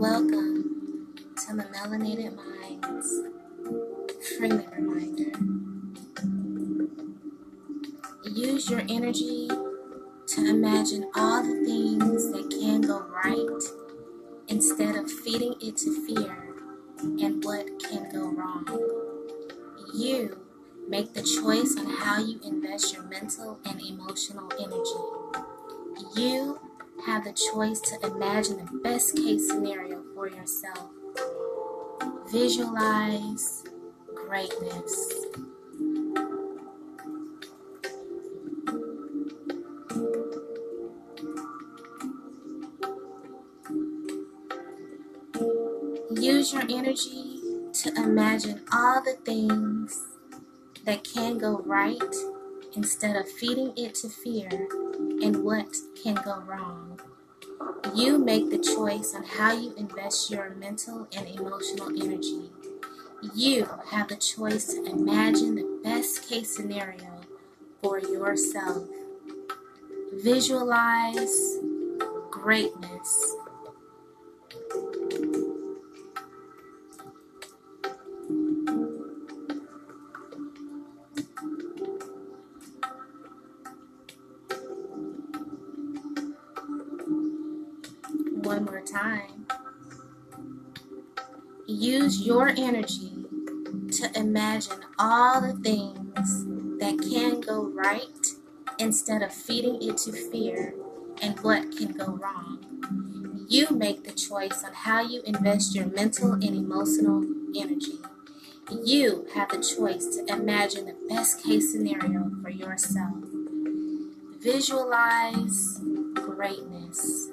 Welcome to the Melanated Minds Freely Reminder. Use your energy to imagine all the things that can go right instead of feeding it to fear and what can go wrong. You make the choice on how you invest your mental and emotional energy. You have the choice to imagine the best case scenario for yourself. Visualize greatness. Use your energy to imagine all the things that can go right instead of feeding it to fear and what can go wrong. You make the choice on how you invest your mental and emotional energy. You have the choice to imagine the best case scenario for yourself. Visualize greatness. One more time. Use your energy to imagine all the things that can go right instead of feeding it to fear and what can go wrong. You make the choice on how you invest your mental and emotional energy. You have the choice to imagine the best case scenario for yourself. Visualize greatness.